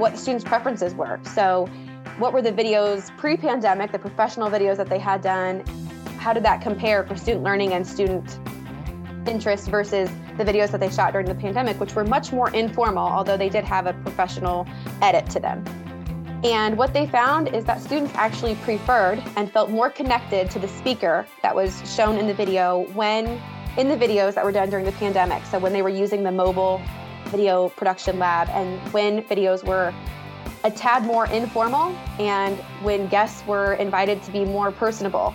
what students' preferences were. So, what were the videos pre pandemic, the professional videos that they had done? How did that compare for student learning and student interest versus the videos that they shot during the pandemic, which were much more informal, although they did have a professional edit to them. And what they found is that students actually preferred and felt more connected to the speaker that was shown in the video when in the videos that were done during the pandemic. So when they were using the mobile video production lab and when videos were a tad more informal and when guests were invited to be more personable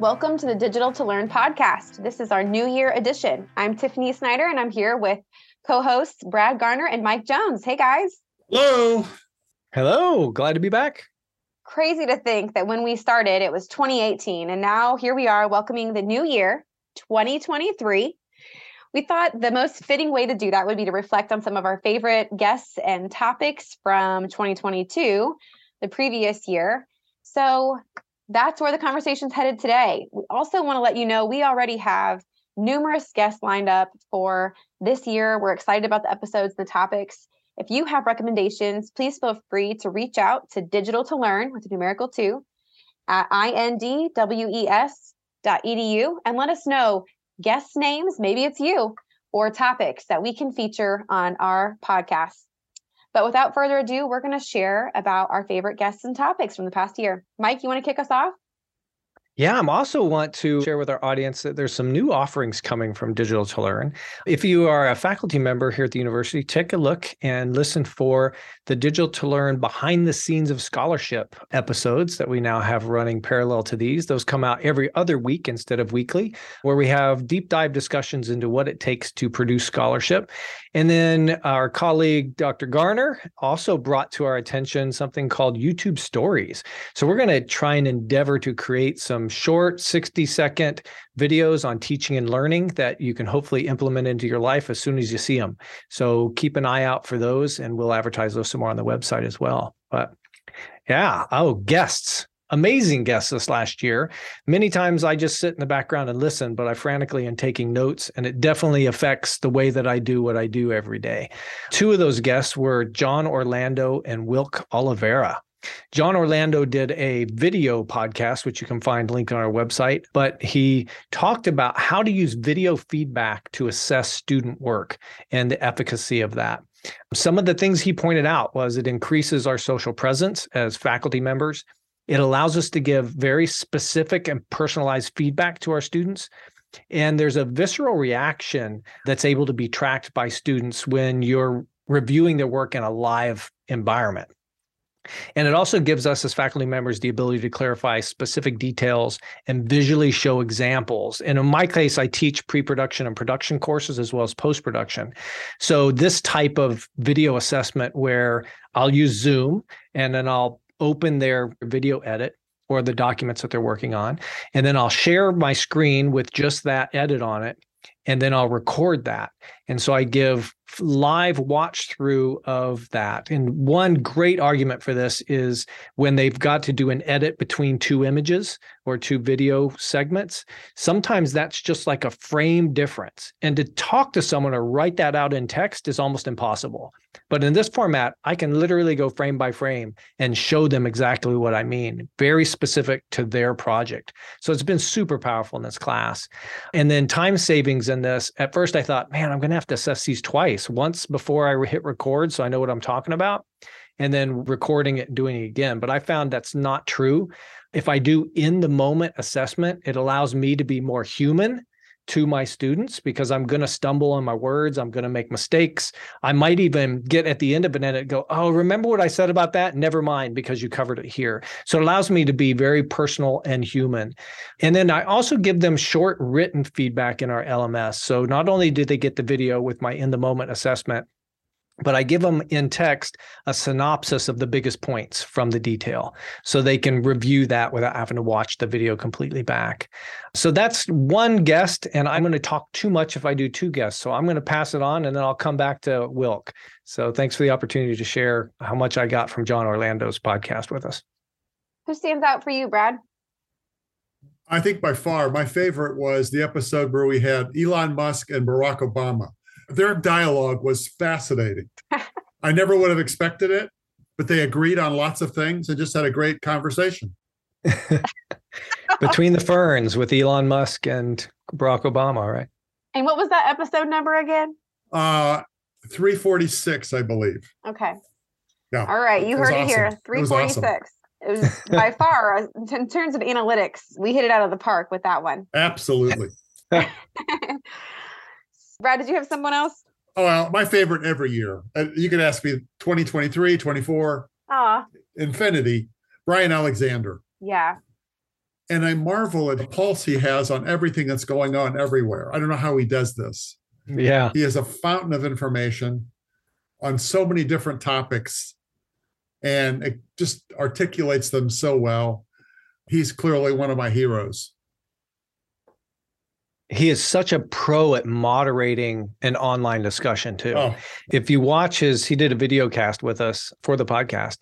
Welcome to the Digital to Learn podcast. This is our New Year edition. I'm Tiffany Snyder and I'm here with co hosts Brad Garner and Mike Jones. Hey guys. Hello. Hello. Glad to be back. Crazy to think that when we started, it was 2018. And now here we are welcoming the new year, 2023. We thought the most fitting way to do that would be to reflect on some of our favorite guests and topics from 2022, the previous year. So that's where the conversation's headed today. We also want to let you know we already have numerous guests lined up for this year. We're excited about the episodes and the topics. If you have recommendations, please feel free to reach out to Digital to Learn with a numerical two at indwes.edu and let us know guest names, maybe it's you, or topics that we can feature on our podcast. But without further ado, we're going to share about our favorite guests and topics from the past year. Mike, you want to kick us off? Yeah, I'm also want to share with our audience that there's some new offerings coming from Digital to Learn. If you are a faculty member here at the university, take a look and listen for the Digital to Learn behind the scenes of scholarship episodes that we now have running parallel to these. Those come out every other week instead of weekly, where we have deep dive discussions into what it takes to produce scholarship. And then our colleague Dr. Garner also brought to our attention something called YouTube Stories. So we're going to try and endeavor to create some short 60 second videos on teaching and learning that you can hopefully implement into your life as soon as you see them. So keep an eye out for those and we'll advertise those some more on the website as well. But yeah, oh, guests. Amazing guests this last year. Many times I just sit in the background and listen, but I frantically am taking notes, and it definitely affects the way that I do what I do every day. Two of those guests were John Orlando and Wilk Oliveira. John Orlando did a video podcast, which you can find linked on our website, but he talked about how to use video feedback to assess student work and the efficacy of that. Some of the things he pointed out was it increases our social presence as faculty members. It allows us to give very specific and personalized feedback to our students. And there's a visceral reaction that's able to be tracked by students when you're reviewing their work in a live environment. And it also gives us as faculty members the ability to clarify specific details and visually show examples. And in my case, I teach pre production and production courses as well as post production. So, this type of video assessment where I'll use Zoom and then I'll open their video edit or the documents that they're working on. And then I'll share my screen with just that edit on it. And then I'll record that. And so I give live watch through of that. And one great argument for this is when they've got to do an edit between two images or two video segments, sometimes that's just like a frame difference. And to talk to someone or write that out in text is almost impossible. But in this format, I can literally go frame by frame and show them exactly what I mean, very specific to their project. So it's been super powerful in this class. And then time savings in this, at first I thought, man, I'm going to have to assess these twice once before I hit record so I know what I'm talking about, and then recording it and doing it again. But I found that's not true. If I do in the moment assessment, it allows me to be more human to my students because I'm going to stumble on my words. I'm going to make mistakes. I might even get at the end of an edit go, Oh, remember what I said about that? Never mind, because you covered it here. So it allows me to be very personal and human. And then I also give them short written feedback in our LMS. So not only did they get the video with my in the moment assessment, but I give them in text a synopsis of the biggest points from the detail so they can review that without having to watch the video completely back. So that's one guest, and I'm going to talk too much if I do two guests. So I'm going to pass it on and then I'll come back to Wilk. So thanks for the opportunity to share how much I got from John Orlando's podcast with us. Who stands out for you, Brad? I think by far my favorite was the episode where we had Elon Musk and Barack Obama their dialogue was fascinating. I never would have expected it, but they agreed on lots of things and just had a great conversation. Between the ferns with Elon Musk and Barack Obama, right? And what was that episode number again? Uh 346, I believe. Okay. Yeah. All right. You heard it, awesome. here. 346. It was, awesome. it was by far, uh, in terms of analytics, we hit it out of the park with that one. Absolutely. Brad, did you have someone else? Oh, well, my favorite every year. Uh, you could ask me 2023, 24. Ah. Infinity, Bryan Alexander. Yeah. And I marvel at the pulse he has on everything that's going on everywhere. I don't know how he does this. Yeah. He is a fountain of information on so many different topics and it just articulates them so well. He's clearly one of my heroes he is such a pro at moderating an online discussion too. Oh. If you watch his, he did a video cast with us for the podcast,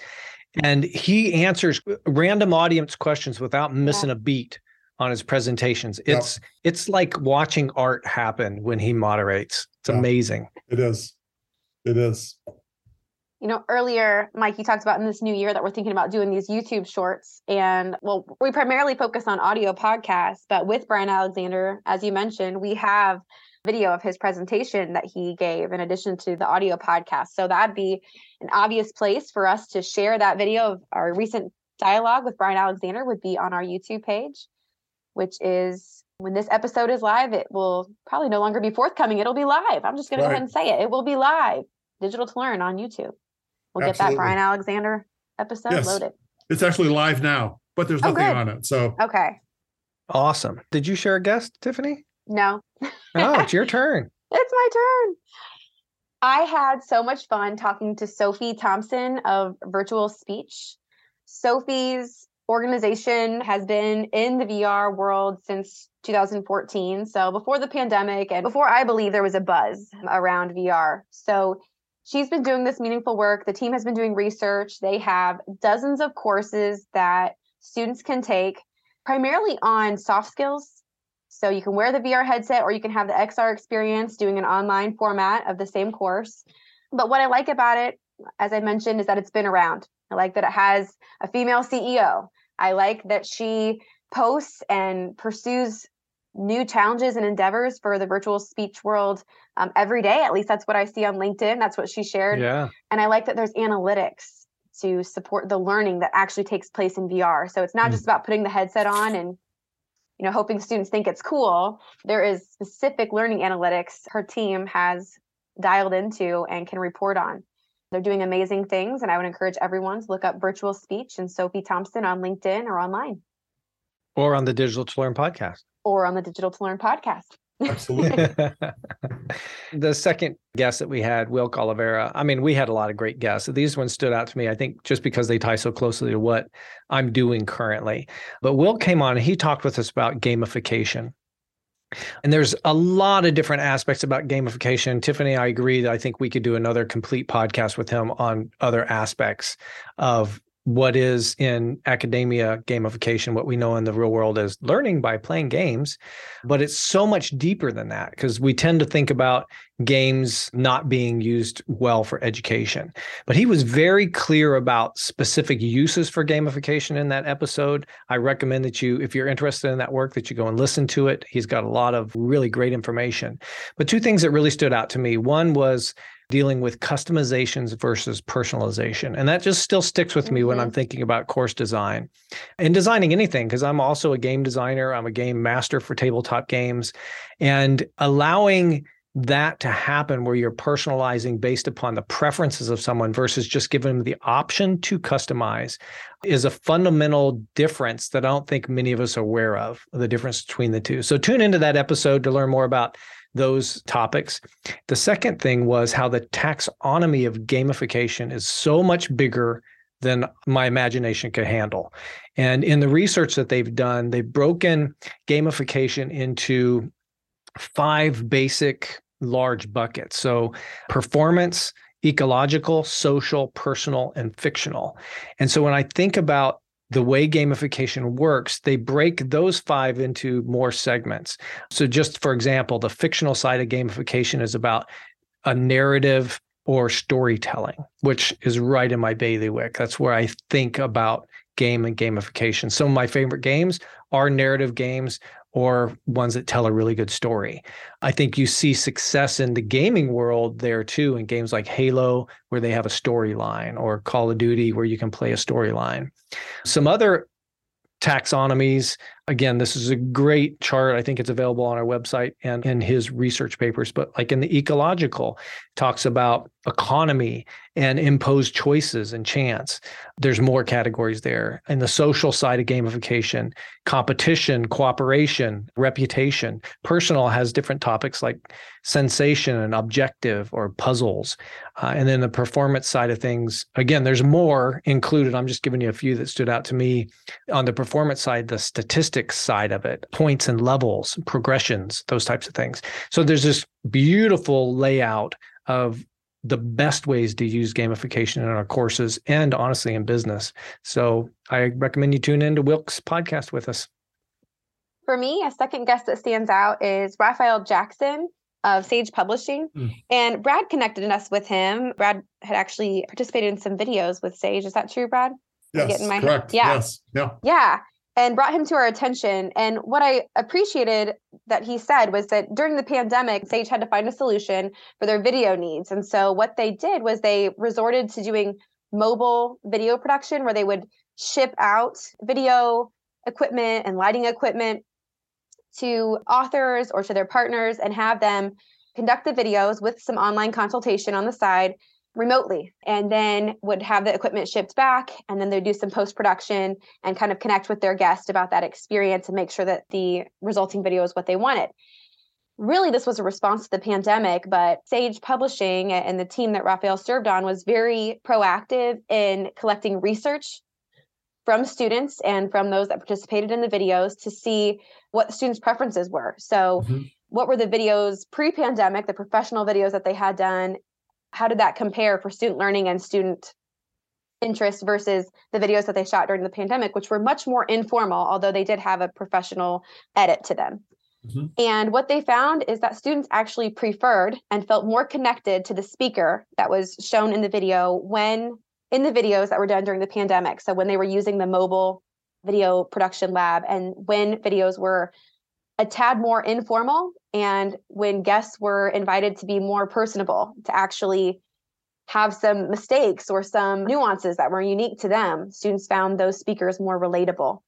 and he answers random audience questions without missing a beat on his presentations. It's yep. it's like watching art happen when he moderates. It's yeah. amazing. It is. It is you know, earlier, Mike, you talked about in this new year that we're thinking about doing these YouTube shorts. And well, we primarily focus on audio podcasts, but with Bryan Alexander, as you mentioned, we have video of his presentation that he gave in addition to the audio podcast. So that'd be an obvious place for us to share that video of our recent dialogue with Bryan Alexander would be on our YouTube page, which is when this episode is live, it will probably no longer be forthcoming. It'll be live. I'm just going right. to go ahead and say it. It will be live, digital to learn on YouTube. We'll Absolutely. get that Bryan Alexander episode yes. loaded. It's actually live now, but there's oh, nothing oh, on it. So okay. Awesome. Did you share a guest, Tiffany? No. oh, it's your turn. It's my turn. I had so much fun talking to Sophie Thompson of Virtual Speech. Sophie's organization has been in the VR world since 2014. So before the pandemic and before I believe there was a buzz around VR. So she's been doing this meaningful work. The team has been doing research. They have dozens of courses that students can take, primarily on soft skills. So you can wear the VR headset or you can have the XR experience doing an online format of the same course. But what I like about it, as I mentioned, is that it's been around. I like that it has a female CEO. I like that she posts and pursues new challenges and endeavors for the virtual speech world um, every day. At least that's what I see on LinkedIn. That's what she shared. Yeah. And I like that there's analytics to support the learning that actually takes place in VR. So it's not mm. just about putting the headset on and you know hoping students think it's cool. There is specific learning analytics her team has dialed into and can report on. They're doing amazing things, and I would encourage everyone to look up virtual speech and Sophie Thompson on LinkedIn or online. Or on the Digital to Learn podcast or on the Digital to Learn podcast. Absolutely. the second guest that we had, Wilk Oliveira, I mean, we had a lot of great guests. These ones stood out to me, I think, just because they tie so closely to what I'm doing currently. But Wilk came on and he talked with us about gamification. And there's a lot of different aspects about gamification. Tiffany, I agree that I think we could do another complete podcast with him on other aspects of what is in academia gamification, what we know in the real world as learning by playing games. But it's so much deeper than that because we tend to think about games not being used well for education. But he was very clear about specific uses for gamification in that episode. I recommend that you, if you're interested in that work, that you go and listen to it. He's got a lot of really great information. But two things that really stood out to me one was dealing with customizations versus personalization. And that just still sticks with me mm-hmm. when I'm thinking about course design and designing anything, because I'm also a game designer, I'm a game master for tabletop games, and allowing that to happen where you're personalizing based upon the preferences of someone versus just giving them the option to customize is a fundamental difference that I don't think many of us are aware of the difference between the two. So tune into that episode to learn more about those topics. The second thing was how the taxonomy of gamification is so much bigger than my imagination could handle. And in the research that they've done, they've broken gamification into five basic large buckets. So, performance, ecological, social, personal, and fictional. And so, when I think about the way gamification works, they break those five into more segments. So, just for example, the fictional side of gamification is about a narrative or storytelling, which is right in my bailiwick. That's where I think about game and gamification. Some of my favorite games are narrative games or ones that tell a really good story. I think you see success in the gaming world there too, in games like Halo, where they have a storyline, or Call of Duty, where you can play a storyline. Some other taxonomies. Again, this is a great chart. I think it's available on our website and in his research papers. But like in the ecological, talks about economy and imposed choices and chance. There's more categories there. In the social side of gamification, competition, cooperation, reputation. Personal has different topics like sensation and objective or puzzles. Uh, and then the performance side of things, again, there's more included. I'm just giving you a few that stood out to me. On the performance side, the statistics side of it, points and levels, progressions, those types of things. So there's this beautiful layout of the best ways to use gamification in our courses and honestly in business. So I recommend you tune into Wilk's podcast with us. For me, a second guest that stands out is Raphael Jackson of Sage Publishing. Mm. And Brad connected us with him. Brad had actually participated in some videos with Sage. Is that true, Brad? Yes, correct. Yeah. Yes. Yeah. Yeah and brought him to our attention. And what I appreciated that he said was that during the pandemic, Sage had to find a solution for their video needs. And so what they did was they resorted to doing mobile video production where they would ship out video equipment and lighting equipment to authors or to their partners and have them conduct the videos with some online consultation on the side remotely and then would have the equipment shipped back and then they'd do some post production and kind of connect with their guest about that experience and make sure that the resulting video is what they wanted really this was a response to the pandemic but sage publishing and the team that raphael served on was very proactive in collecting research from students and from those that participated in the videos to see what the students preferences were so mm-hmm. what were the videos pre-pandemic the professional videos that they had done how did that compare for student learning and student interest versus the videos that they shot during the pandemic, which were much more informal, although they did have a professional edit to them. Mm-hmm. And what they found is that students actually preferred and felt more connected to the speaker that was shown in the video when in the videos that were done during the pandemic. So when they were using the mobile video production lab and when videos were a tad more informal and when guests were invited to be more personable to actually have some mistakes or some nuances that were unique to them students found those speakers more relatable.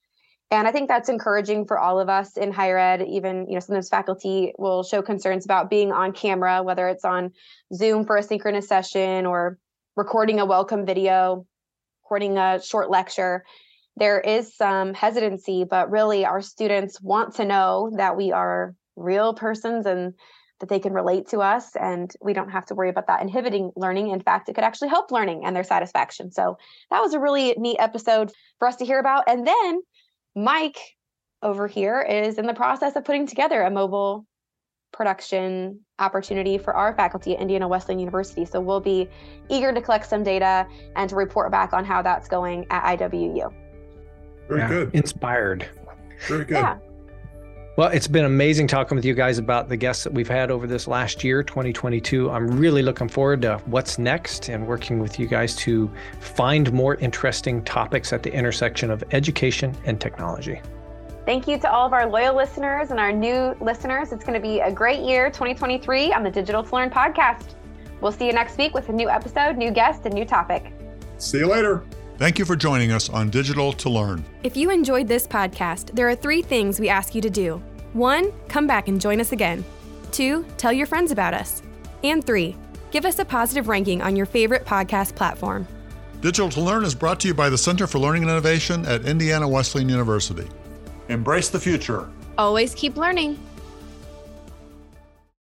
And i think that's encouraging for all of us in higher ed even you know sometimes faculty will show concerns about being on camera whether it's on zoom for a synchronous session or recording a welcome video recording a short lecture there is some hesitancy, but really our students want to know that we are real persons and that they can relate to us and we don't have to worry about that inhibiting learning. In fact, it could actually help learning and their satisfaction. So that was a really neat episode for us to hear about. And then Mike over here is in the process of putting together a mobile production opportunity for our faculty at Indiana Wesleyan University. So we'll be eager to collect some data and to report back on how that's going at IWU. Very yeah, good. Inspired. Very good. Yeah. Well, it's been amazing talking with you guys about the guests that we've had over this last year, 2022. I'm really looking forward to what's next and working with you guys to find more interesting topics at the intersection of education and technology. Thank you to all of our loyal listeners and our new listeners. It's going to be a great year, 2023, on the Digital to Learn podcast. We'll see you next week with a new episode, new guest, and new topic. See you later. Thank you for joining us on Digital to Learn. If you enjoyed this podcast, there are three things we ask you to do. One, come back and join us again. Two, tell your friends about us. And three, give us a positive ranking on your favorite podcast platform. Digital to Learn is brought to you by the Center for Learning and Innovation at Indiana Wesleyan University. Embrace the future. Always keep learning.